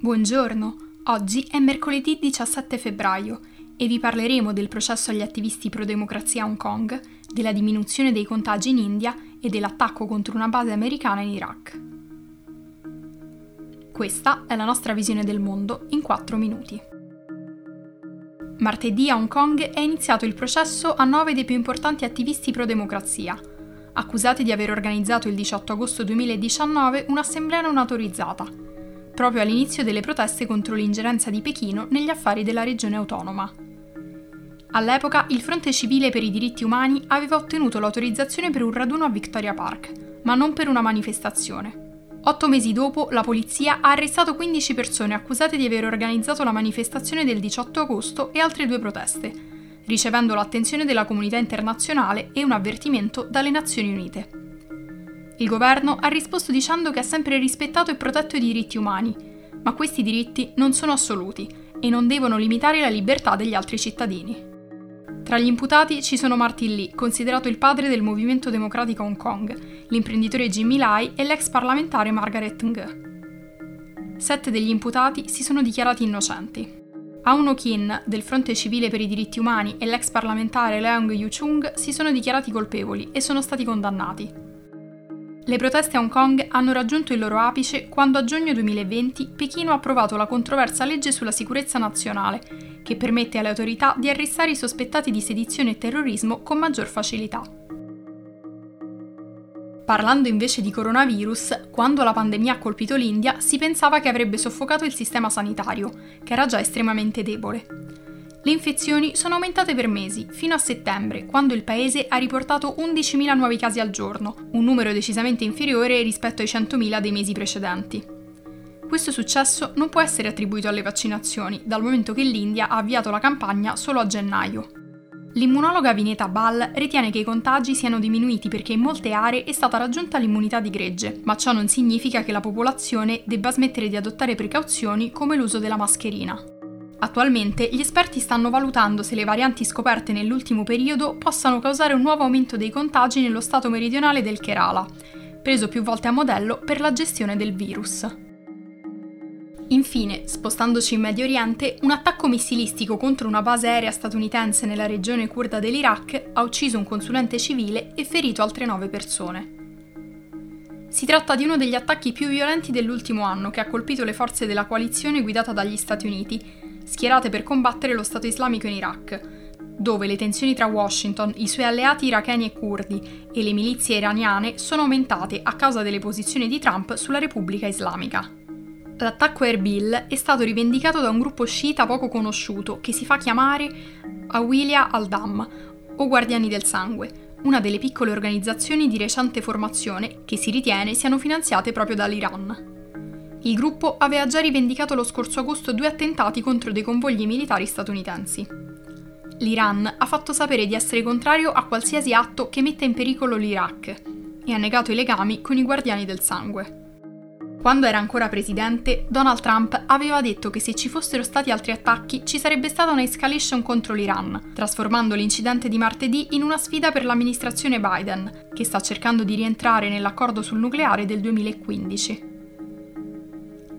Buongiorno, oggi è mercoledì 17 febbraio e vi parleremo del processo agli attivisti pro-democrazia a Hong Kong, della diminuzione dei contagi in India e dell'attacco contro una base americana in Iraq. Questa è la nostra visione del mondo in 4 minuti. Martedì a Hong Kong è iniziato il processo a nove dei più importanti attivisti pro-democrazia, accusati di aver organizzato il 18 agosto 2019 un'assemblea non autorizzata proprio all'inizio delle proteste contro l'ingerenza di Pechino negli affari della regione autonoma. All'epoca il Fronte Civile per i diritti umani aveva ottenuto l'autorizzazione per un raduno a Victoria Park, ma non per una manifestazione. Otto mesi dopo, la polizia ha arrestato 15 persone accusate di aver organizzato la manifestazione del 18 agosto e altre due proteste, ricevendo l'attenzione della comunità internazionale e un avvertimento dalle Nazioni Unite. Il governo ha risposto dicendo che ha sempre rispettato e protetto i diritti umani, ma questi diritti non sono assoluti e non devono limitare la libertà degli altri cittadini. Tra gli imputati ci sono Martin Lee, considerato il padre del movimento democratico Hong Kong, l'imprenditore Jimmy Lai e l'ex parlamentare Margaret Ng. Sette degli imputati si sono dichiarati innocenti. Aung Kin, del Fronte Civile per i diritti umani, e l'ex parlamentare Leung Yu-chung si sono dichiarati colpevoli e sono stati condannati. Le proteste a Hong Kong hanno raggiunto il loro apice quando a giugno 2020 Pechino ha approvato la controversa legge sulla sicurezza nazionale, che permette alle autorità di arrestare i sospettati di sedizione e terrorismo con maggior facilità. Parlando invece di coronavirus, quando la pandemia ha colpito l'India si pensava che avrebbe soffocato il sistema sanitario, che era già estremamente debole. Le infezioni sono aumentate per mesi, fino a settembre, quando il paese ha riportato 11.000 nuovi casi al giorno, un numero decisamente inferiore rispetto ai 100.000 dei mesi precedenti. Questo successo non può essere attribuito alle vaccinazioni, dal momento che l'India ha avviato la campagna solo a gennaio. L'immunologa Vineta Ball ritiene che i contagi siano diminuiti perché in molte aree è stata raggiunta l'immunità di gregge, ma ciò non significa che la popolazione debba smettere di adottare precauzioni come l'uso della mascherina. Attualmente gli esperti stanno valutando se le varianti scoperte nell'ultimo periodo possano causare un nuovo aumento dei contagi nello stato meridionale del Kerala, preso più volte a modello per la gestione del virus. Infine, spostandoci in Medio Oriente, un attacco missilistico contro una base aerea statunitense nella regione kurda dell'Iraq ha ucciso un consulente civile e ferito altre nove persone. Si tratta di uno degli attacchi più violenti dell'ultimo anno che ha colpito le forze della coalizione guidata dagli Stati Uniti, schierate per combattere lo Stato islamico in Iraq, dove le tensioni tra Washington, i suoi alleati iracheni e curdi e le milizie iraniane sono aumentate a causa delle posizioni di Trump sulla Repubblica Islamica. L'attacco Erbil è stato rivendicato da un gruppo sciita poco conosciuto che si fa chiamare Awilia al-Dam o Guardiani del Sangue, una delle piccole organizzazioni di recente formazione che si ritiene siano finanziate proprio dall'Iran. Il gruppo aveva già rivendicato lo scorso agosto due attentati contro dei convogli militari statunitensi. L'Iran ha fatto sapere di essere contrario a qualsiasi atto che metta in pericolo l'Iraq e ha negato i legami con i guardiani del sangue. Quando era ancora presidente, Donald Trump aveva detto che se ci fossero stati altri attacchi ci sarebbe stata una escalation contro l'Iran, trasformando l'incidente di martedì in una sfida per l'amministrazione Biden, che sta cercando di rientrare nell'accordo sul nucleare del 2015.